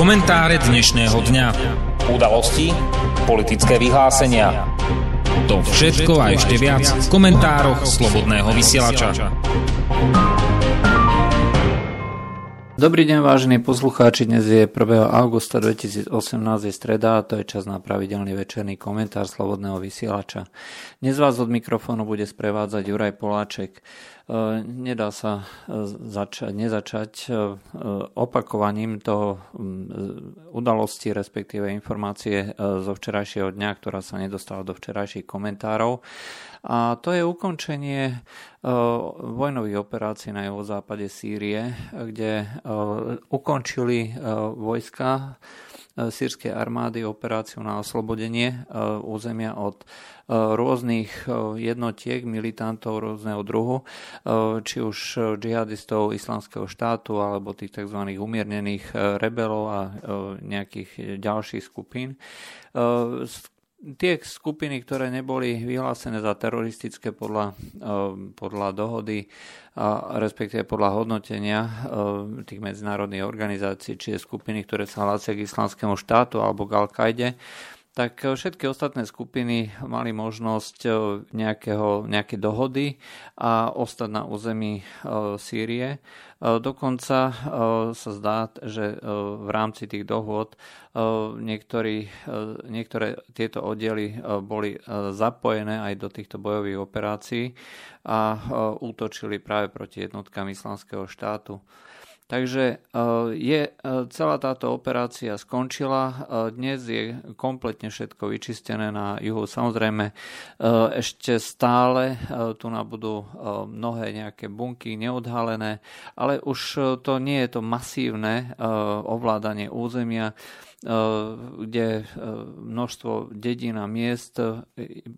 Komentáre dnešného dňa. Udalosti, politické vyhlásenia. To všetko a ešte viac v komentároch Slobodného vysielača. Dobrý deň, vážení poslucháči. Dnes je 1. augusta 2018, je streda a to je čas na pravidelný večerný komentár Slobodného vysielača. Dnes vás od mikrofónu bude sprevádzať Juraj Poláček. E, nedá sa e, začať, nezačať e, opakovaním toho udalosti, respektíve informácie zo včerajšieho dňa, ktorá sa nedostala do včerajších komentárov. A to je ukončenie vojnových operácií na juhozápade Sýrie, kde ukončili vojska sírskej armády operáciu na oslobodenie územia od rôznych jednotiek militantov rôzneho druhu, či už džihadistov islamského štátu alebo tých tzv. umiernených rebelov a nejakých ďalších skupín tie skupiny, ktoré neboli vyhlásené za teroristické podľa, eh, podľa dohody, a respektíve podľa hodnotenia eh, tých medzinárodných organizácií, či skupiny, ktoré sa hlásia k islamskému štátu alebo k Al-Kaide, tak eh, všetky ostatné skupiny mali možnosť nejakého, nejaké dohody a ostať na území Sýrie E, dokonca e, sa zdá, že e, v rámci tých dohôd niektorí, niektoré tieto oddiely boli zapojené aj do týchto bojových operácií a útočili práve proti jednotkám islamského štátu. Takže e, je, e, celá táto operácia skončila. E, dnes je kompletne všetko vyčistené na juhu. Samozrejme, ešte stále tu budú mnohé nejaké bunky neodhalené, ale už to nie je to masívne ovládanie územia kde množstvo dedín a miest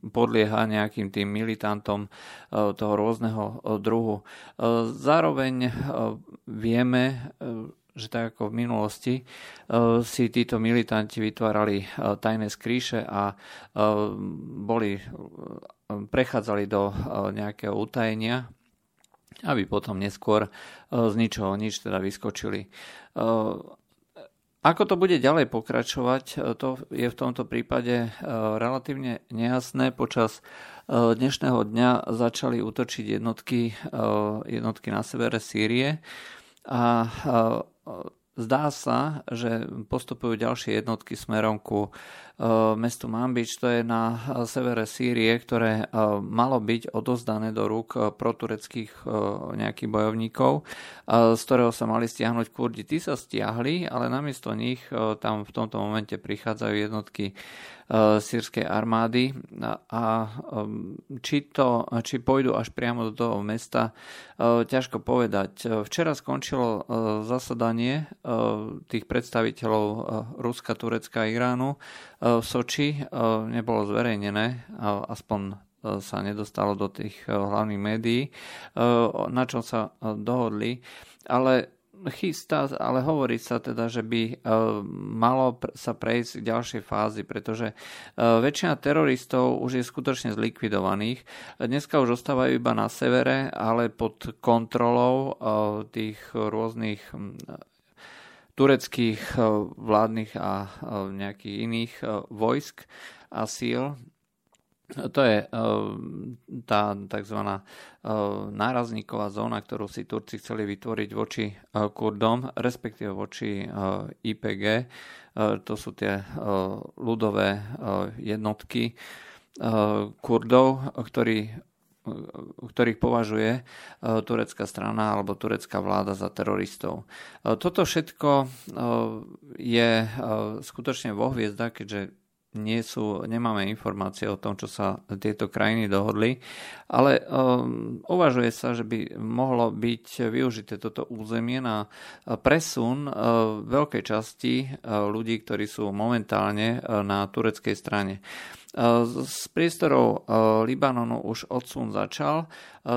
podlieha nejakým tým militantom toho rôzneho druhu. Zároveň vieme, že tak ako v minulosti si títo militanti vytvárali tajné skríše a boli, prechádzali do nejakého utajenia, aby potom neskôr z ničoho nič teda vyskočili. Ako to bude ďalej pokračovať, e, to je v tomto prípade e, relatívne nejasné. Počas e, dnešného dňa začali útočiť jednotky, jednotky na severe Sýrie a zdá sa, že postupujú ďalšie jednotky smerom ku mestu Manbič, to je na severe Sýrie, ktoré malo byť odozdané do rúk protureckých nejakých bojovníkov, z ktorého sa mali stiahnuť kurdi. Tí sa stiahli, ale namiesto nich tam v tomto momente prichádzajú jednotky sírskej armády a či, to, či pôjdu až priamo do toho mesta, ťažko povedať. Včera skončilo zasadanie tých predstaviteľov Ruska, Turecka a Iránu v Soči. Nebolo zverejnené, aspoň sa nedostalo do tých hlavných médií, na čom sa dohodli. Ale chystá, ale hovorí sa teda, že by malo sa prejsť k ďalšej fázi, pretože väčšina teroristov už je skutočne zlikvidovaných. Dneska už ostávajú iba na severe, ale pod kontrolou tých rôznych tureckých vládnych a nejakých iných vojsk a síl to je eh, tá tzv. Eh, nárazníková zóna, ktorú si Turci chceli vytvoriť voči eh, Kurdom, respektíve voči IPG. To sú tie ľudové jednotky Kurdov, ktorí ktorých považuje turecká strana alebo turecká vláda za teroristov. Toto všetko je skutočne vo hviezdach, keďže nie sú, nemáme informácie o tom, čo sa tieto krajiny dohodli, ale um, uvažuje sa, že by mohlo byť využité toto územie na presun uh, veľkej časti uh, ľudí, ktorí sú momentálne uh, na tureckej strane. Z priestorov Libanonu už odsun začal.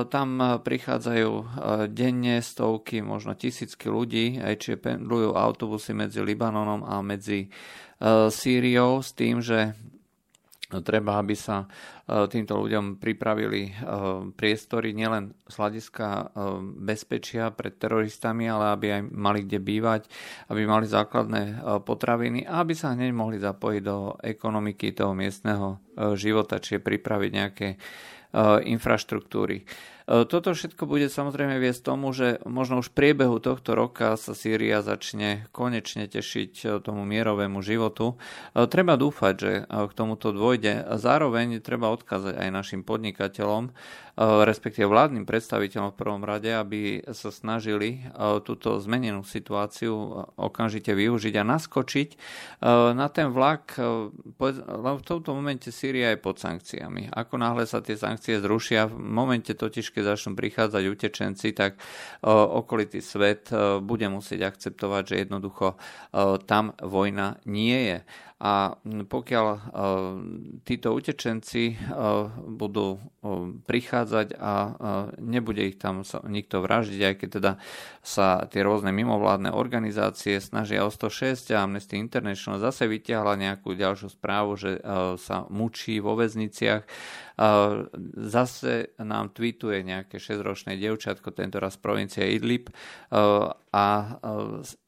Tam prichádzajú denne stovky, možno tisícky ľudí, aj či pendlujú autobusy medzi Libanonom a medzi Sýriou s tým, že treba, aby sa e, týmto ľuďom pripravili e, priestory nielen z hľadiska e, bezpečia pred teroristami, ale aby aj mali kde bývať, aby mali základné potraviny a aby sa hneď mohli zapojiť do ekonomiky toho miestneho života, čiže pripraviť nejaké infraštruktúry. E, toto všetko bude samozrejme viesť tomu, že možno už v priebehu tohto roka sa Sýria začne konečne tešiť e, tomu mierovému životu. E, treba dúfať, že k tomuto dôjde. Zároveň treba odkázať aj našim podnikateľom, respektíve vládnym predstaviteľom v prvom rade, aby sa snažili túto zmenenú situáciu okamžite využiť a naskočiť na ten vlak, v tomto momente Sýria je pod sankciami. Ako náhle sa tie sankcie zrušia, v momente totiž, keď začnú prichádzať utečenci, tak okolitý svet bude musieť akceptovať, že jednoducho tam vojna nie je. A pokiaľ títo utečenci budú prichádzať a nebude ich tam nikto vraždiť, aj keď teda sa tie rôzne mimovládne organizácie snažia o 106 a Amnesty International zase vyťahla nejakú ďalšiu správu, že sa mučí vo väzniciach, Zase nám tweetuje nejaké 6-ročné dievčatko, tento raz provincie Idlib. A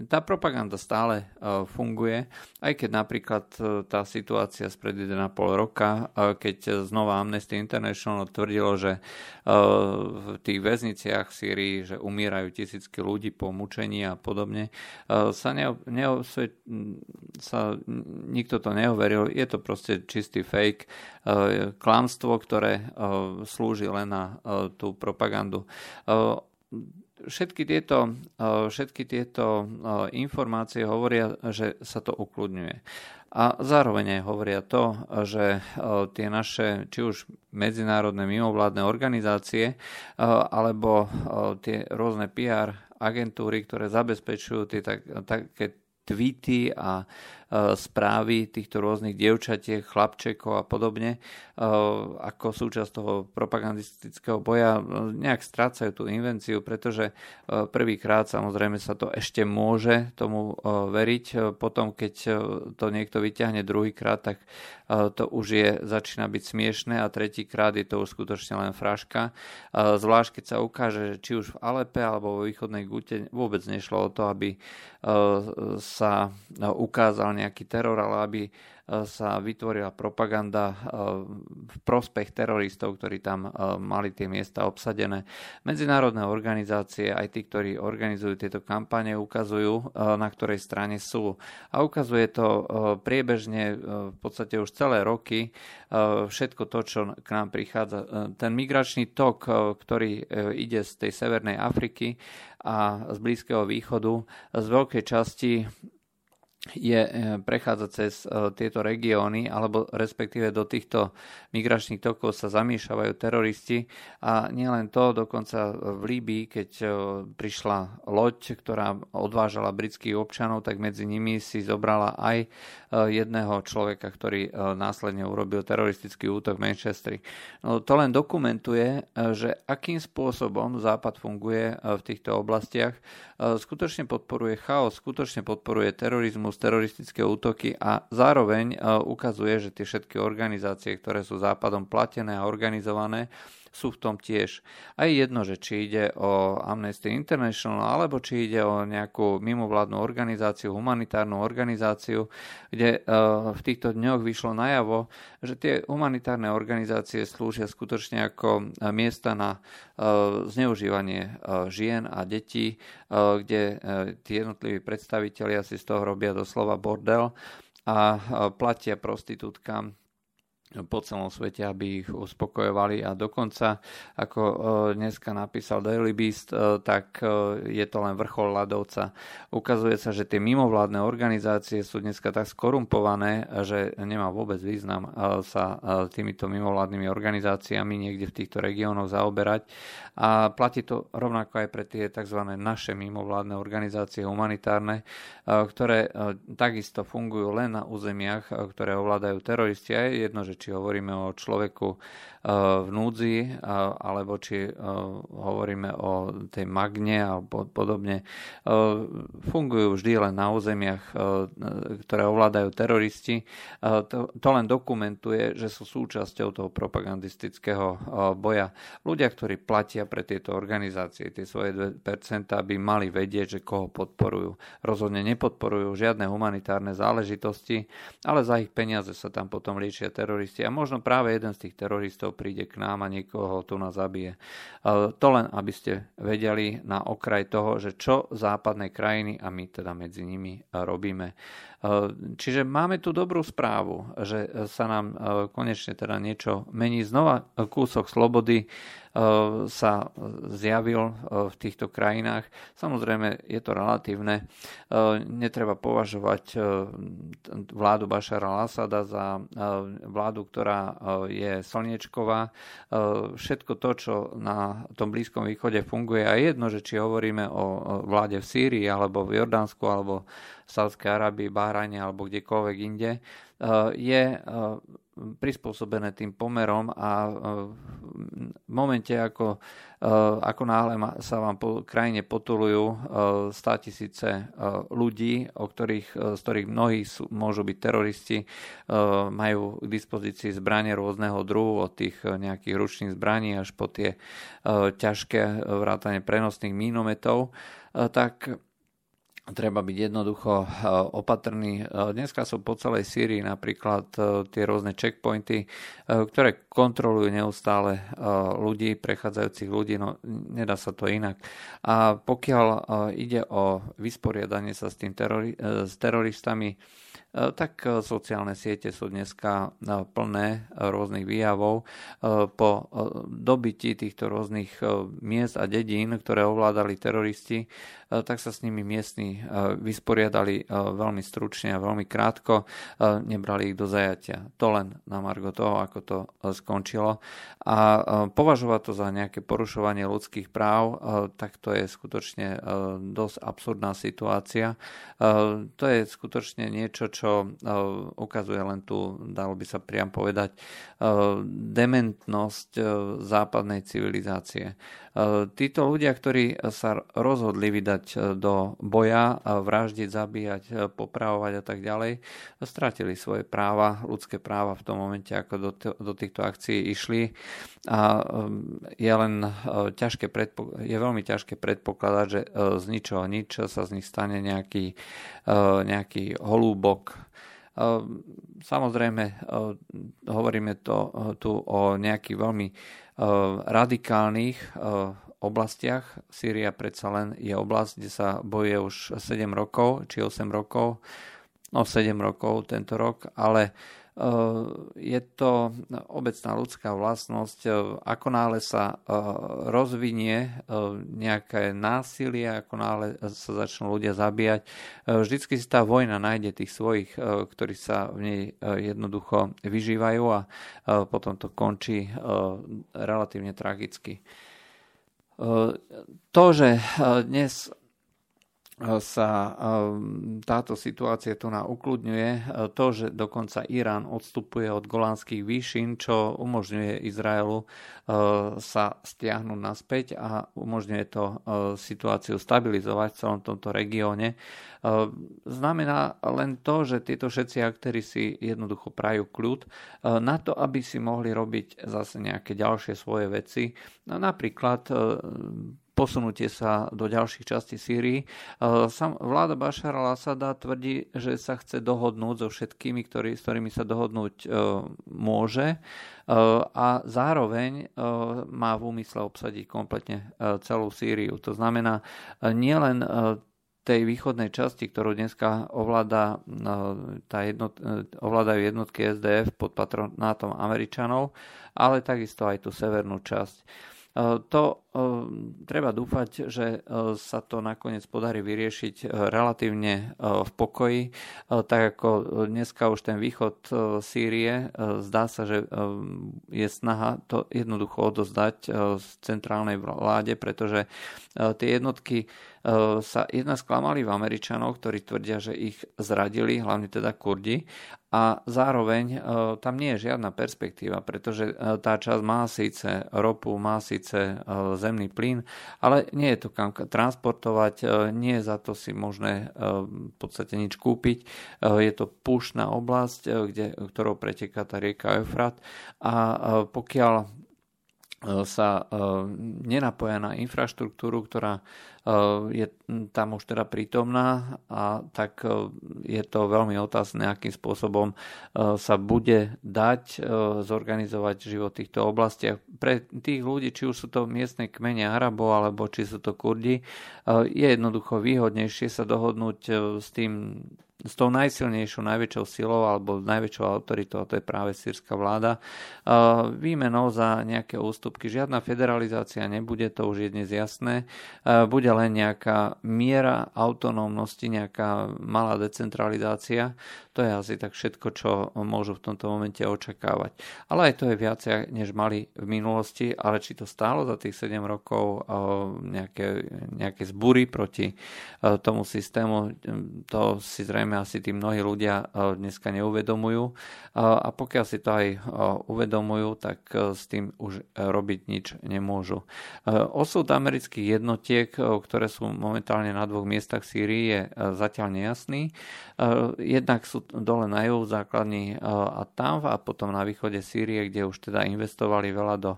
tá propaganda stále funguje, aj keď napríklad tá situácia spred 1,5 roka, keď znova Amnesty International tvrdilo, že v tých väzniciach v Sýrii, že umierajú tisícky ľudí po mučení a podobne, sa, ne, neosve, sa nikto to neoveril, je to proste čistý fake, klamstvo, ktoré e, slúži len na e, tú propagandu. Všetky tieto, všetky tieto informácie hovoria, že sa to ukludňuje. A zároveň aj hovoria to, že tie naše, či už medzinárodné mimovládne organizácie, alebo tie rôzne PR agentúry, ktoré zabezpečujú tie tak, také tweety a správy týchto rôznych dievčatiek, chlapčekov a podobne ako súčasť toho propagandistického boja nejak strácajú tú invenciu, pretože prvýkrát samozrejme sa to ešte môže tomu veriť, potom keď to niekto vyťahne druhýkrát, tak to už je, začína byť smiešné a tretíkrát je to už skutočne len fraška. Zvlášť keď sa ukáže, či už v Alepe alebo vo východnej Gute vôbec nešlo o to, aby sa ukázal nejaký teror, ale aby e, sa vytvorila propaganda e, v prospech teroristov, ktorí tam e, mali tie miesta obsadené. Medzinárodné organizácie, aj tí, ktorí organizujú tieto kampane, ukazujú, na ktorej strane sú. A ukazuje to priebežne v podstate už celé roky všetko to, čo k nám prichádza. Ten migračný tok, ktorý ide z tej Severnej Afriky a z Blízkeho východu, z veľkej časti je, e, prechádza cez e, tieto regióny, alebo respektíve do týchto migračných tokov sa zamýšľajú teroristi. A nielen to, dokonca v Líbii, keď e, prišla loď, ktorá odvážala britských občanov, tak medzi nimi si zobrala aj jedného človeka, ktorý následne urobil teroristický útok v Manchestri. No, to len dokumentuje, že akým spôsobom Západ funguje v týchto oblastiach. Skutočne podporuje chaos, skutočne podporuje terorizmus, teroristické útoky a zároveň e, ukazuje, že tie všetky organizácie, ktoré sú západom platené a organizované, sú v tom tiež. A je jedno, že či ide o Amnesty International, alebo či ide o nejakú mimovládnu organizáciu, humanitárnu organizáciu, kde v týchto dňoch vyšlo najavo, že tie humanitárne organizácie slúžia skutočne ako miesta na zneužívanie žien a detí, kde tí jednotliví predstavitelia si z toho robia doslova bordel a platia prostitútkam po celom svete, aby ich uspokojovali a dokonca, ako e, dneska napísal Daily Beast, e, tak e, je to len vrchol ľadovca. Ukazuje sa, že tie mimovládne organizácie sú dneska tak skorumpované, že nemá vôbec význam sa týmito mimovládnymi organizáciami niekde v týchto regiónoch zaoberať a platí to rovnako aj pre tie tzv. naše mimovládne organizácie humanitárne, ktoré takisto fungujú len na územiach, ktoré ovládajú teroristi a je jedno, že či hovoríme o človeku v núdzi, alebo či hovoríme o tej magne a podobne, fungujú vždy len na územiach, ktoré ovládajú teroristi. To len dokumentuje, že sú súčasťou toho propagandistického boja. Ľudia, ktorí platia pre tieto organizácie, tie svoje 2%, by mali vedieť, že koho podporujú. Rozhodne nepodporujú žiadne humanitárne záležitosti, ale za ich peniaze sa tam potom liečia teroristi. A možno práve jeden z tých teroristov príde k nám a niekoho tu nás zabije. To len, aby ste vedeli na okraj toho, že čo západné krajiny a my teda medzi nimi robíme. Čiže máme tu dobrú správu, že sa nám konečne teda niečo mení. Znova kúsok slobody sa zjavil v týchto krajinách. Samozrejme, je to relatívne. Netreba považovať vládu Bašara al-Assada za vládu, ktorá je slniečková. Všetko to, čo na tom Blízkom východe funguje, a jedno, že či hovoríme o vláde v Sýrii, alebo v Jordánsku, alebo Sádskej Arabii, Bahrajne alebo kdekoľvek inde, eh, je eh, prispôsobené tým pomerom a eh, v momente, ako, ako náhle sa vám po krajine potulujú 100 tisíce ľudí, o ktorých, z ktorých mnohí sú, môžu byť teroristi, majú k dispozícii zbranie rôzneho druhu, od tých nejakých ručných zbraní až po tie ťažké vrátane prenosných mínometov, tak treba byť jednoducho eh, opatrný. Eh, dneska sú po celej Sýrii napríklad eh, tie rôzne checkpointy, ktoré kontrolujú neustále ľudí, prechádzajúcich ľudí, no nedá sa to inak. A pokiaľ ide o vysporiadanie sa s, tým terori- s teroristami, tak e, sociálne siete sú dneska e, plné rôznych výjavov. Po dobití týchto rôznych miest a dedín, ktoré ovládali teroristi, tak sa s nimi miestni vysporiadali veľmi stručne a veľmi krátko, nebrali ich do zajatia. To len na margo toho, ako to skončilo. A považovať to za nejaké porušovanie ľudských práv, tak to je skutočne dosť absurdná situácia. To je skutočne niečo, čo e, ukazuje len tú, dalo by sa priam povedať, e, dementnosť e, západnej civilizácie. Títo ľudia, ktorí sa rozhodli vydať do boja, vraždiť, zabíjať, popravovať a tak ďalej, stratili svoje práva, ľudské práva v tom momente, ako do, do týchto akcií išli. A je len ťažké predpo- je veľmi ťažké predpokladať, že z ničoho nič sa z nich stane nejaký, nejaký holúbok, Ehm, samozrejme, ehm, hovoríme to tu o nejakých veľmi ehm, radikálnych oblastiach. Sýria predsa len je oblasť, kde sa boje už 7 rokov, či 8 rokov, no 7 rokov tento rok, ale Eh, je to obecná ľudská vlastnosť. Eh, ako náhle sa eh, rozvinie nejaké násilie, ako náhle sa začnú ľudia zabíjať, vždycky si tá vojna nájde tých svojich, ktorí sa v nej jednoducho vyžívajú a potom to končí relatívne tragicky. To, že dnes sa ehm, táto situácia tu na ukludňuje. E, to, že dokonca Irán odstupuje od golánskych výšin, čo umožňuje Izraelu e, sa stiahnuť naspäť a umožňuje to e, situáciu stabilizovať v celom tomto regióne. Znamená len to, že tieto všetci aktéry si jednoducho prajú kľud na to, aby si mohli robiť zase nejaké ďalšie svoje veci. Napríklad posunutie sa do ďalších častí Sýrii. E, sam, vláda Bašar al-Assada tvrdí, že sa chce dohodnúť so všetkými, ktorý, s ktorými sa dohodnúť e, môže e, a zároveň má v úmysle obsadiť kompletne celú Sýriu. To znamená nielen tej východnej časti, ktorú dneska ovláda, tá jednot, ovládajú jednotky SDF pod patronátom Američanov, ale takisto aj tú severnú časť. To treba dúfať, že sa to nakoniec podarí vyriešiť relatívne v pokoji, tak ako dneska už ten východ Sýrie, zdá sa, že je snaha to jednoducho odozdať z centrálnej vláde, pretože tie jednotky E, sa jedna sklamali v Američanov, ktorí tvrdia, že ich zradili, hlavne teda Kurdi, a zároveň e, tam nie je žiadna perspektíva, pretože e, tá časť má síce ropu, má síce zemný plyn, ale nie je to kam transportovať, nie je za to si možné v podstate nič kúpiť. Je to púšna oblasť, kde, ktorou preteká tá rieka Eufrat a pokiaľ sa nenapoja na infraštruktúru, ktorá je tam už teda prítomná a tak je to veľmi otázne, akým spôsobom sa bude dať zorganizovať život v týchto oblastiach. Pre tých ľudí, či už sú to miestne kmene Arabov alebo či sú to Kurdi, je jednoducho výhodnejšie sa dohodnúť s tým s tou najsilnejšou, najväčšou silou alebo najväčšou autoritou, a to je práve sírska vláda, výmenou za nejaké ústupky. Žiadna federalizácia nebude, to už je dnes jasné. Bude len nejaká miera autonómnosti, nejaká malá decentralizácia. To je asi tak všetko, čo môžu v tomto momente očakávať. Ale aj to je viac, než mali v minulosti, ale či to stálo za tých 7 rokov nejaké, nejaké zbury proti tomu systému, to si zrejme asi tí mnohí ľudia dneska neuvedomujú. A pokiaľ si to aj uvedomujú, tak s tým už robiť nič nemôžu. Osud amerických jednotiek, ktoré sú momentálne na dvoch miestach v Sýrii, je zatiaľ nejasný. Jednak sú dole na juhu základní a tam a potom na východe Sýrie, kde už teda investovali veľa do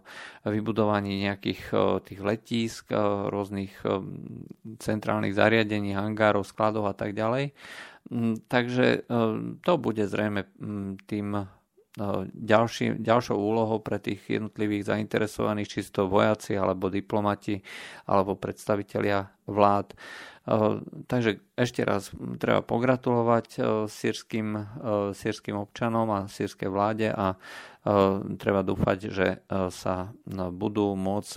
vybudovaní nejakých tých letísk, rôznych centrálnych zariadení, hangárov, skladov a tak ďalej. Mm, takže to bude zrejme mm, tým ďalší, ďalšou úlohou pre tých jednotlivých zainteresovaných, či to vojaci, alebo diplomati, alebo predstavitelia vlád. Takže ešte raz treba pogratulovať sírským, sírským občanom a sírskej vláde a treba dúfať, že sa budú môcť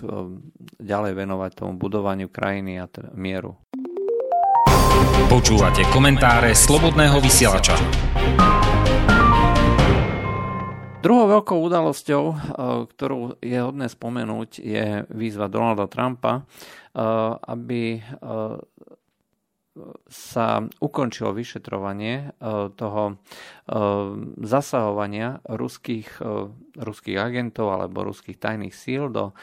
ďalej venovať tomu budovaniu krajiny a mieru. Počúvate komentáre Slobodného vysielača. Druhou veľkou udalosťou, ktorú je hodné spomenúť, je výzva Donalda Trumpa, aby sa ukončilo vyšetrovanie toho zasahovania ruských, ruských agentov alebo ruských tajných síl do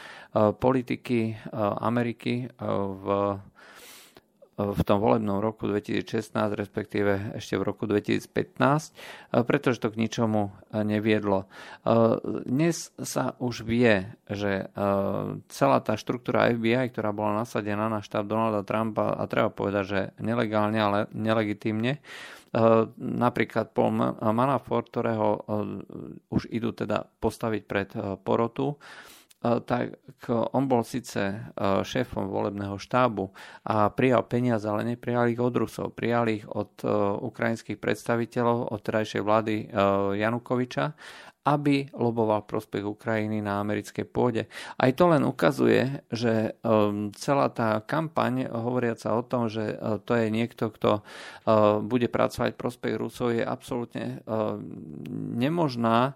politiky Ameriky v v tom volebnom roku 2016, respektíve ešte v roku 2015, pretože to k ničomu neviedlo. Dnes sa už vie, že celá tá štruktúra FBI, ktorá bola nasadená na štáb Donalda Trumpa, a treba povedať, že nelegálne, ale nelegitímne, napríklad Paul Manafort, ktorého už idú teda postaviť pred porotu, tak on bol síce šéfom volebného štábu a prijal peniaze, ale neprijal ich od Rusov. Prijal ich od ukrajinských predstaviteľov, od terajšej vlády Janukoviča aby loboval prospech Ukrajiny na americkej pôde. Aj to len ukazuje, že celá tá kampaň hovoriaca o tom, že to je niekto, kto bude pracovať prospech Rusov, je absolútne nemožná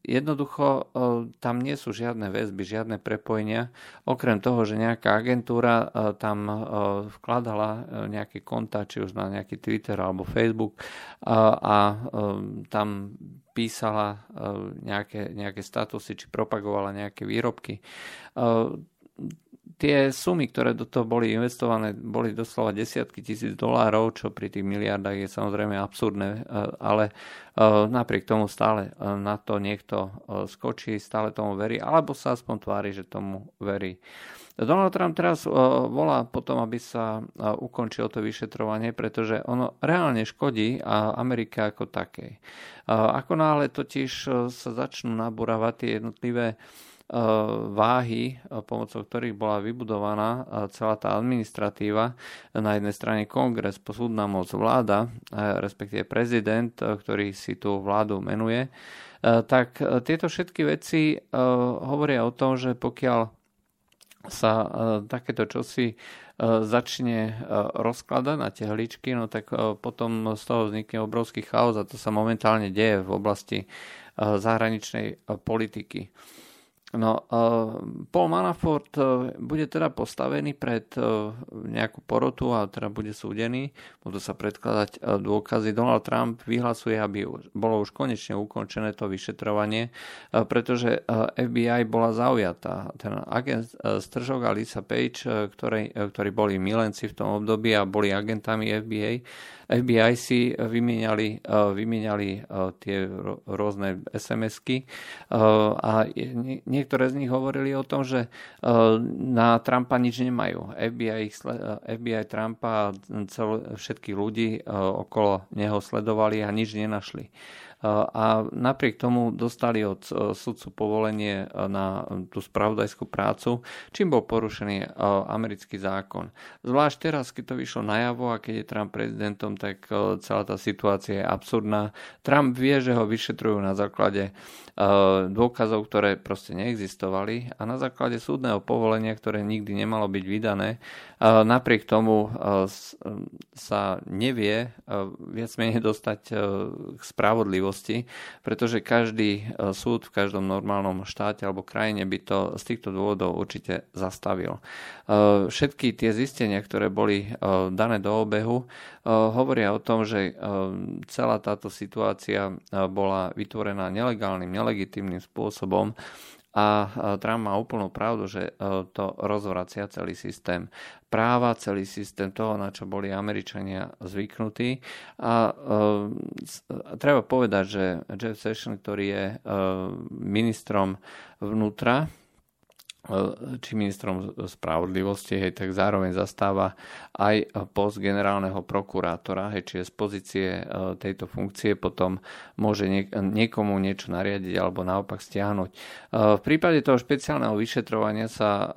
Jednoducho tam nie sú žiadne väzby, žiadne prepojenia, okrem toho, že nejaká agentúra tam vkladala nejaké konta, či už na nejaký Twitter alebo Facebook a tam písala nejaké, nejaké statusy, či propagovala nejaké výrobky tie sumy, ktoré do toho boli investované, boli doslova desiatky tisíc dolárov, čo pri tých miliardách je samozrejme absurdné, e, ale e, napriek tomu stále e, na to niekto skočí, stále tomu verí, alebo sa aspoň tvári, že tomu verí. Donald Trump teraz volá potom, aby sa ukončilo to vyšetrovanie, pretože ono reálne škodí Amerike ako takej. Ako náhle totiž sa začnú nabúravať tie jednotlivé váhy, eh, pomocou ktorých bola vybudovaná eh, celá tá administratíva. Na jednej strane kongres, posúdna moc vláda, respektíve prezident, ktorý si tú vládu menuje, tak tieto všetky veci hovoria o tom, že pokiaľ sa takéto čosi začne rozkladať na tehličky, no tak potom z toho vznikne obrovský chaos a to sa momentálne deje v oblasti zahraničnej politiky. No, Paul Manafort bude teda postavený pred nejakú porotu a teda bude súdený. Budú sa predkladať dôkazy. Donald Trump vyhlasuje, aby bolo už konečne ukončené to vyšetrovanie, pretože FBI bola zaujatá. Ten agent Stržok a Lisa Page, ktorí, ktorí boli milenci v tom období a boli agentami FBI, FBI si vymieniali, vymieniali tie rôzne SMS-ky a niektoré z nich hovorili o tom, že na Trumpa nič nemajú. FBI, FBI Trumpa a všetkých ľudí okolo neho sledovali a nič nenašli a napriek tomu dostali od e, sudcu povolenie e, na tú spravodajskú prácu, čím bol porušený e, americký zákon. Zvlášť teraz, keď to vyšlo najavo a keď je Trump prezidentom, tak celá tá situácia je absurdná. Trump vie, že ho vyšetrujú na základe dôkazov, ktoré proste neexistovali a na základe súdneho povolenia, ktoré nikdy nemalo byť vydané. Napriek tomu sa nevie viac menej dostať k spravodlivosti spravodlivosti, pretože každý e, súd v každom normálnom štáte alebo krajine by to z týchto dôvodov určite zastavil. E, všetky tie zistenia, ktoré boli e, dané do obehu, hovoria o tom, že celá táto situácia bola vytvorená nelegálnym, nelegitímnym spôsobom a Trump má úplnú pravdu, že to rozvracia celý systém práva, celý systém toho, na čo boli Američania zvyknutí. A treba povedať, že Jeff Sessions, ktorý je ministrom vnútra, či ministrom spravodlivosti, hej, tak zároveň zastáva aj post generálneho prokurátora, hej, čiže z pozície e, tejto funkcie potom môže niekomu niečo nariadiť alebo naopak stiahnuť. E, v prípade toho špeciálneho vyšetrovania sa e,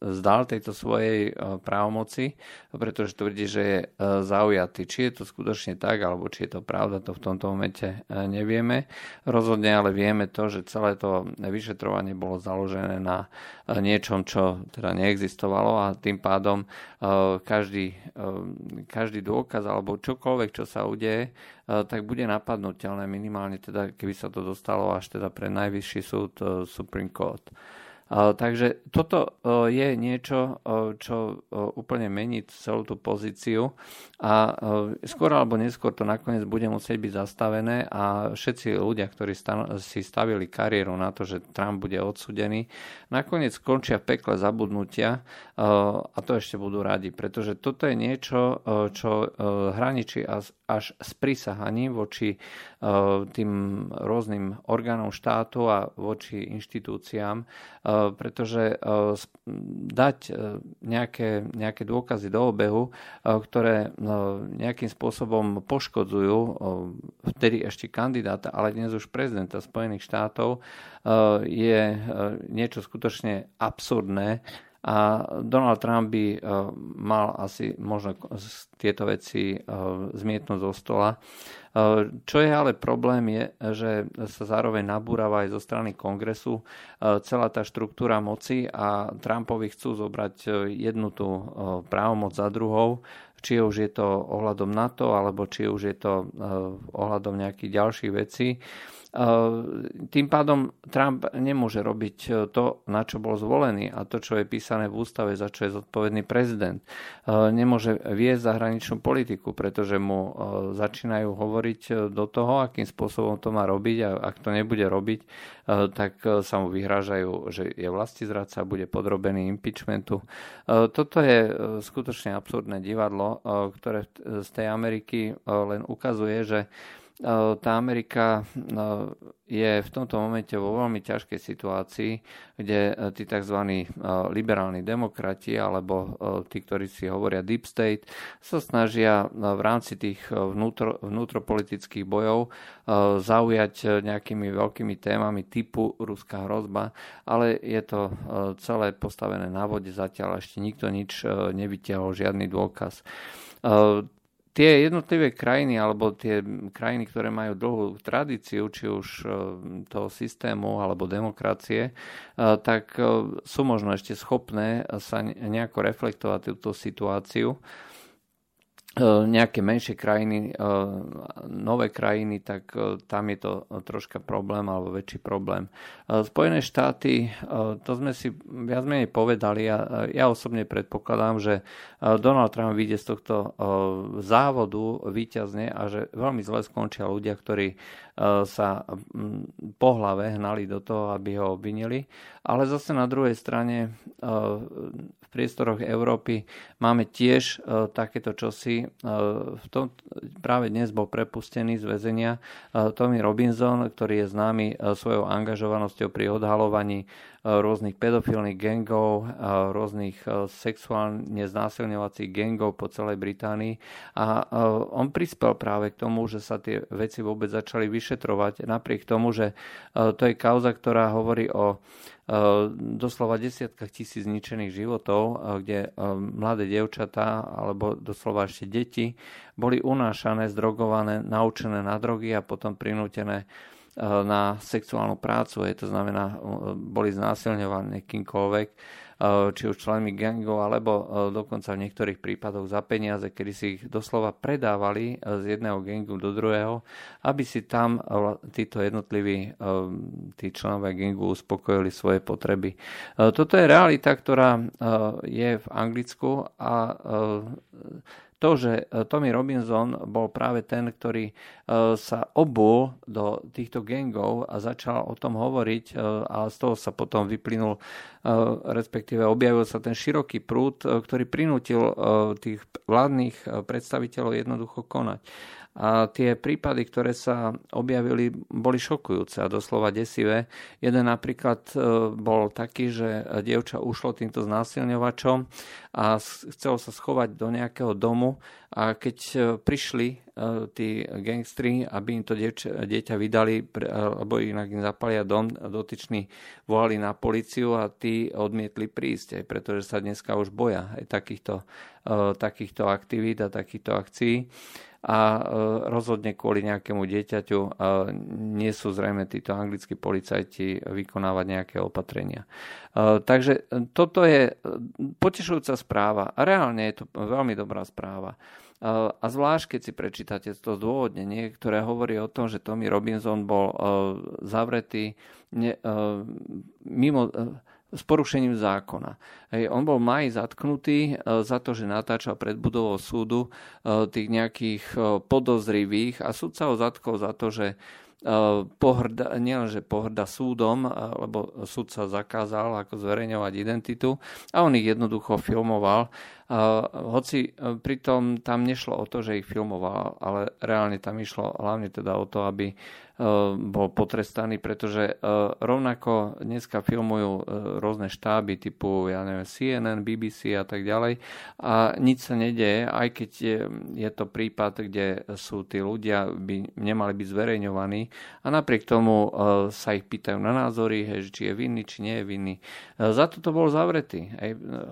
zdal tejto svojej e, právomoci, pretože tvrdí, že je e, zaujatý. Či je to skutočne tak, alebo či je to pravda, to v tomto momente e, nevieme. Rozhodne ale vieme to, že celé to vyšetrovanie bolo založené na niečom, čo teda neexistovalo a tým pádom každý, každý dôkaz alebo čokoľvek, čo sa udeje, tak bude napadnutelné minimálne teda, keby sa to dostalo až teda pre najvyšší súd Supreme Court. Takže toto je niečo, čo úplne mení celú tú pozíciu. A skôr alebo neskôr to nakoniec bude musieť byť zastavené a všetci ľudia, ktorí si stavili kariéru na to, že Trump bude odsudený, nakoniec skončia v pekle zabudnutia a to ešte budú radi, pretože toto je niečo, čo hraničí až s prisahaním voči tým rôznym orgánom štátu a voči inštitúciám, pretože dať nejaké, nejaké dôkazy do obehu, ktoré nejakým spôsobom poškodzujú vtedy ešte kandidáta, ale dnes už prezidenta Spojených štátov, je niečo skutočne absurdné a Donald Trump by mal asi možno tieto veci zmietnúť zo stola čo je ale problém je, že sa zároveň nabúrava aj zo strany kongresu celá tá štruktúra moci a Trumpovi chcú zobrať e, jednu tú e, právomoc za druhou, či už je to ohľadom NATO, alebo či už je to e, ohľadom nejakých ďalších vecí. Tým pádom Trump nemôže robiť to, na čo bol zvolený a to, čo je písané v ústave, za čo je zodpovedný prezident. Nemôže viesť zahraničnú politiku, pretože mu začínajú hovoriť do toho, akým spôsobom to má robiť a ak to nebude robiť, tak sa mu vyhrážajú, že je vlasti zradca, bude podrobený impeachmentu. Toto je skutočne absurdné divadlo, ktoré z tej Ameriky len ukazuje, že tá Amerika je v tomto momente vo veľmi ťažkej situácii, kde tí tzv. liberálni demokrati alebo tí, ktorí si hovoria deep state, sa snažia v rámci tých vnútro, vnútropolitických bojov zaujať nejakými veľkými témami typu ruská hrozba, ale je to celé postavené na vode zatiaľ ešte nikto nič nevytiahol, žiadny dôkaz tie jednotlivé krajiny alebo tie krajiny, ktoré majú dlhú tradíciu, či už toho systému alebo demokracie, tak sú možno ešte schopné sa nejako reflektovať túto situáciu. E, nejaké menšie krajiny, e, nové krajiny, tak e, tam je to troška problém alebo väčší problém. Spojené štáty, to sme si viac menej povedali a ja osobne predpokladám, že Donald Trump vyjde z tohto závodu výťazne a že veľmi zle skončia ľudia, ktorí sa po hlave hnali do toho, aby ho obvinili. Ale zase na druhej strane v priestoroch Európy máme tiež takéto čosi. V tom, práve dnes bol prepustený z väzenia Tommy Robinson, ktorý je známy svojou angažovanosťou pri odhalovaní rôznych pedofilných gangov, rôznych sexuálne znásilňovacích gangov po celej Británii. A on prispel práve k tomu, že sa tie veci vôbec začali vyšetrovať, napriek tomu, že to je kauza, ktorá hovorí o doslova desiatkách tisíc zničených životov, kde mladé dievčatá alebo doslova ešte deti boli unášané, zdrogované, naučené na drogy a potom prinútené Eh, na sexuálnu prácu, je to znamená, eh, boli znásilňovaní kýmkoľvek, eh, či už členmi gangov, alebo dokonca v niektorých prípadoch za peniaze, kedy si ich doslova predávali z jedného gangu do druhého, aby si tam títo jednotliví tí členovia gangu uspokojili svoje potreby. Toto je realita, ktorá je v Anglicku a to, že e, Tommy Robinson bol práve ten, ktorý e, sa obul do týchto gangov a začal o tom hovoriť e, a z toho sa potom vyplynul, respektíve objavil sa ten široký prúd, ktorý prinútil tých vládnych predstaviteľov jednoducho konať. A tie prípady, ktoré sa objavili, boli šokujúce a doslova desivé. Jeden napríklad bol taký, že dievča ušlo týmto znásilňovačom a chcelo sa schovať do nejakého domu a keď e, prišli e, tí gangstri, aby im to dieťa, vydali, lebo inak im zapalia dom, dotyční volali na policiu a tí odmietli prísť, aj pretože sa dneska už boja aj takýchto, takýchto aktivít a takýchto akcií a e, rozhodne kvôli nejakému dieťaťu e, nie sú zrejme títo anglickí policajti vykonávať nejaké opatrenia. E, takže toto je potešujúca správa a reálne je to veľmi dobrá správa. A zvlášť, keď si prečítate to zdôvodnenie, ktoré hovorí o tom, že Tommy Robinson bol zavretý mimo s porušením zákona. On bol maj zatknutý e, za to, že natáčal pred budovou súdu e, tých nejakých e, podozrivých a súd sa ho zatkol za to, že pohrda, nielenže pohrda súdom, lebo súd sa zakázal ako zverejňovať identitu a on ich jednoducho filmoval. Hoci pritom tam nešlo o to, že ich filmoval, ale reálne tam išlo hlavne teda o to, aby Eh, bol potrestaný, pretože eh, rovnako dneska filmujú rôzne štáby typu ja neviem, CNN, BBC a tak ďalej a nič sa nedeje, aj keď je, je to prípad, kde sú tí ľudia, by nemali byť zverejňovaní a napriek tomu sa ich pýtajú na názory, hej, či je vinný, či nie je vinný. Za to to bol zavretý.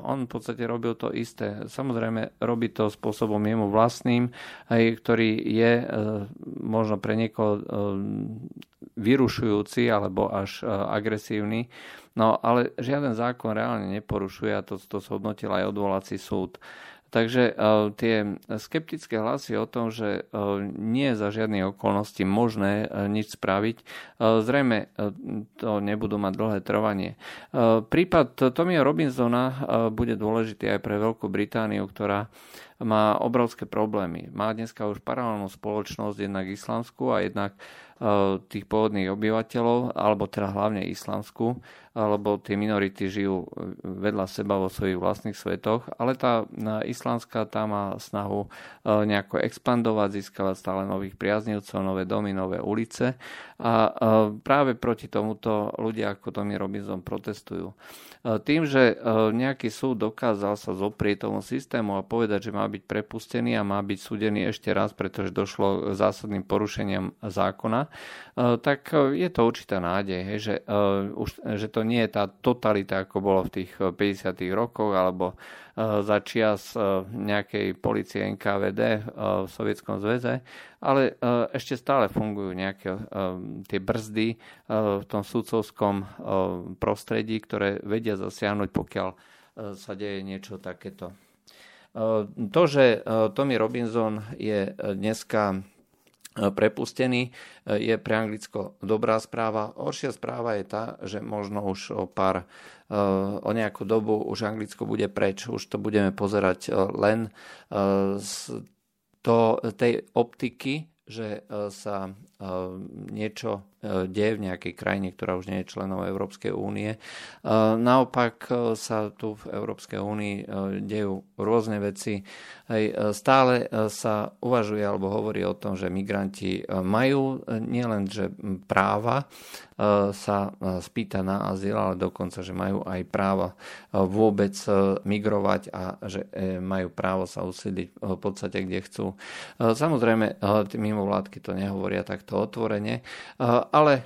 On v podstate robil to isté. Samozrejme, robí to spôsobom jemu vlastným, ktorý je možno pre niekoho vyrušujúci alebo až e, agresívny. No ale žiaden zákon reálne neporušuje a to, to zhodnotil aj odvolací súd. Takže uh, tie skeptické hlasy o tom, že uh, nie je za žiadne okolnosti možné uh, nič spraviť, zrejme to nebudú mať dlhé trvanie. Prípad Tomia Robinsona bude dôležitý aj pre Veľkú Britániu, ktorá má obrovské problémy. Má dneska už paralelnú spoločnosť, jednak islamskú a jednak uh, tých pôvodných obyvateľov, alebo teda hlavne islamskú, alebo tie minority žijú vedľa seba vo svojich vlastných svetoch, ale tá islamská tá má snahu uh, nejako expandovať, získavať stále nových priaznivcov, nové domy, nové ulice a práve proti tomuto ľudia ako Tommy Robinson protestujú. Tým, že nejaký súd dokázal sa zoprieť tomu systému a povedať, že má byť prepustený a má byť súdený ešte raz, pretože došlo k zásadným porušeniam zákona, Robinsona, tak je to určitá nádej, hej, že, už, že to nie je tá totalita, ako bolo v tých 50. rokoch, alebo za čias nejakej policie NKVD v Sovietskom zväze, ale ešte stále fungujú nejaké tie brzdy v tom sudcovskom prostredí, ktoré vedia zasiahnuť, pokiaľ sa deje niečo takéto. To, že Tommy Robinson je dneska prepustený, je pre Anglicko dobrá správa. Horšia správa je tá, že možno už o pár, o nejakú dobu už Anglicko bude preč. Už to budeme pozerať len z to, tej optiky, že sa niečo E, deje v nejakej krajine, ktorá už nie je členom Európskej únie. E, naopak sa tu v Európskej únii dejú rôzne veci. Stále sa uvažuje alebo hovorí o tom, že migranti majú nielen že práva sa spýta na azyl, ale dokonca, že majú aj práva vôbec migrovať a že majú právo sa usídliť v podstate, kde chcú. Samozrejme, mimovládky to nehovoria takto otvorene, ale e,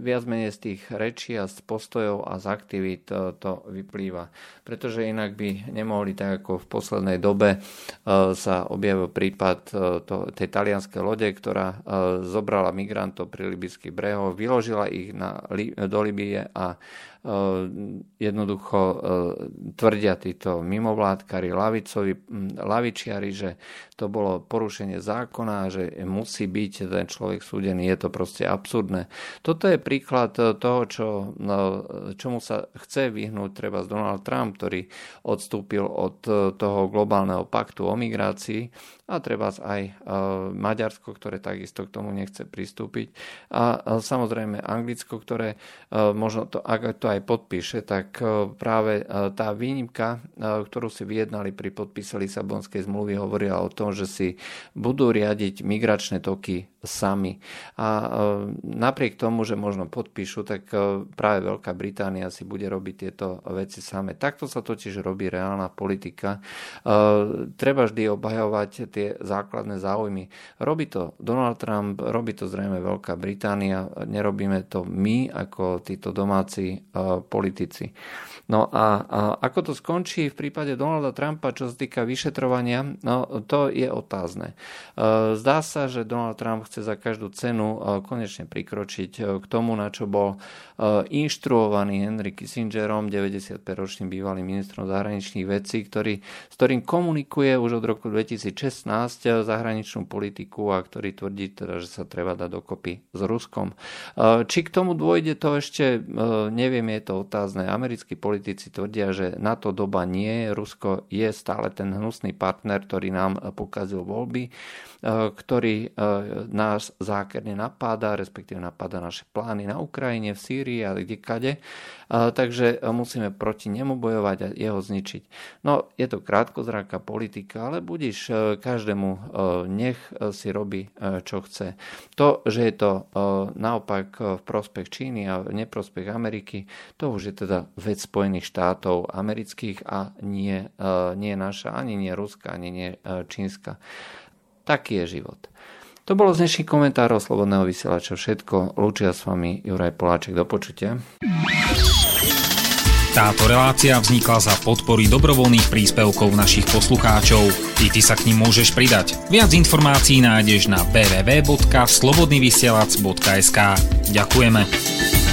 viac menej z tých rečí a z postojov a z aktivít e, to vyplýva. Pretože inak by nemohli, tak ako v poslednej dobe sa objavil prípad tej talianskej lode, ktorá zobrala migrantov pri libyských brehoch, vyložila ich na, do Libie a jednoducho tvrdia títo mimovládkari, lavicovi, lavičiari, že to bolo porušenie zákona, že musí byť ten človek súdený. Je to proste absurdné. Toto je príklad toho, čo, no, čomu sa chce vyhnúť treba z Donald Trump, ktorý odstúpil od toho globálneho paktu o migrácii a treba aj Maďarsko, ktoré takisto k tomu nechce pristúpiť. A samozrejme Anglicko, ktoré možno to, ak to aj podpíše, tak práve tá výnimka, ktorú si vyjednali pri podpise Lisabonskej zmluvy, hovorila o tom, že si budú riadiť migračné toky sami. A napriek tomu, že možno podpíšu, tak práve Veľká Británia si bude robiť tieto veci same. Takto sa totiž robí reálna politika. Treba vždy obhajovať tie základné záujmy. Robí to Donald Trump, robí to zrejme Veľká Británia, nerobíme to my ako títo domáci politici. No a, a ako to skončí v prípade Donalda Trumpa, čo sa týka vyšetrovania, no to je otázne. Uh, zdá sa, že Donald Trump chce za každú cenu uh, konečne prikročiť k tomu, na čo bol inštruovaný Henry Kissingerom, 95-ročným bývalým ministrom zahraničných vecí, ktorý, s ktorým komunikuje už od roku 2016 zahraničnú politiku a ktorý tvrdí teda, že sa treba dať dokopy s Ruskom. Či k tomu dôjde, to ešte neviem, je to otázne. Americkí politici tvrdia, že na to doba nie. Rusko je stále ten hnusný partner, ktorý nám pokazil voľby, ktorý nás zákerne napáda, respektíve napáda naše plány na Ukrajine, v Sýrii, a kde kade. Takže musíme proti nemu bojovať a jeho zničiť. No, je to krátkozraká politika, ale budíš e, každému e, nech si robí, e, čo chce. To, že je to naopak v prospech Číny a v neprospech Ameriky, to už je teda vec Spojených štátov amerických a nie, nie naša, ani nie Ruska, ani nie Čínska. Taký je život. To bolo z dnešných komentárov Slobodného vysielača všetko. Lúčia s vami Juraj Poláček. Do počutia. Táto relácia vznikla za podpory dobrovoľných príspevkov našich poslucháčov. I ty sa k ním môžeš pridať. Viac informácií nájdeš na www.slobodnyvysielac.sk Ďakujeme.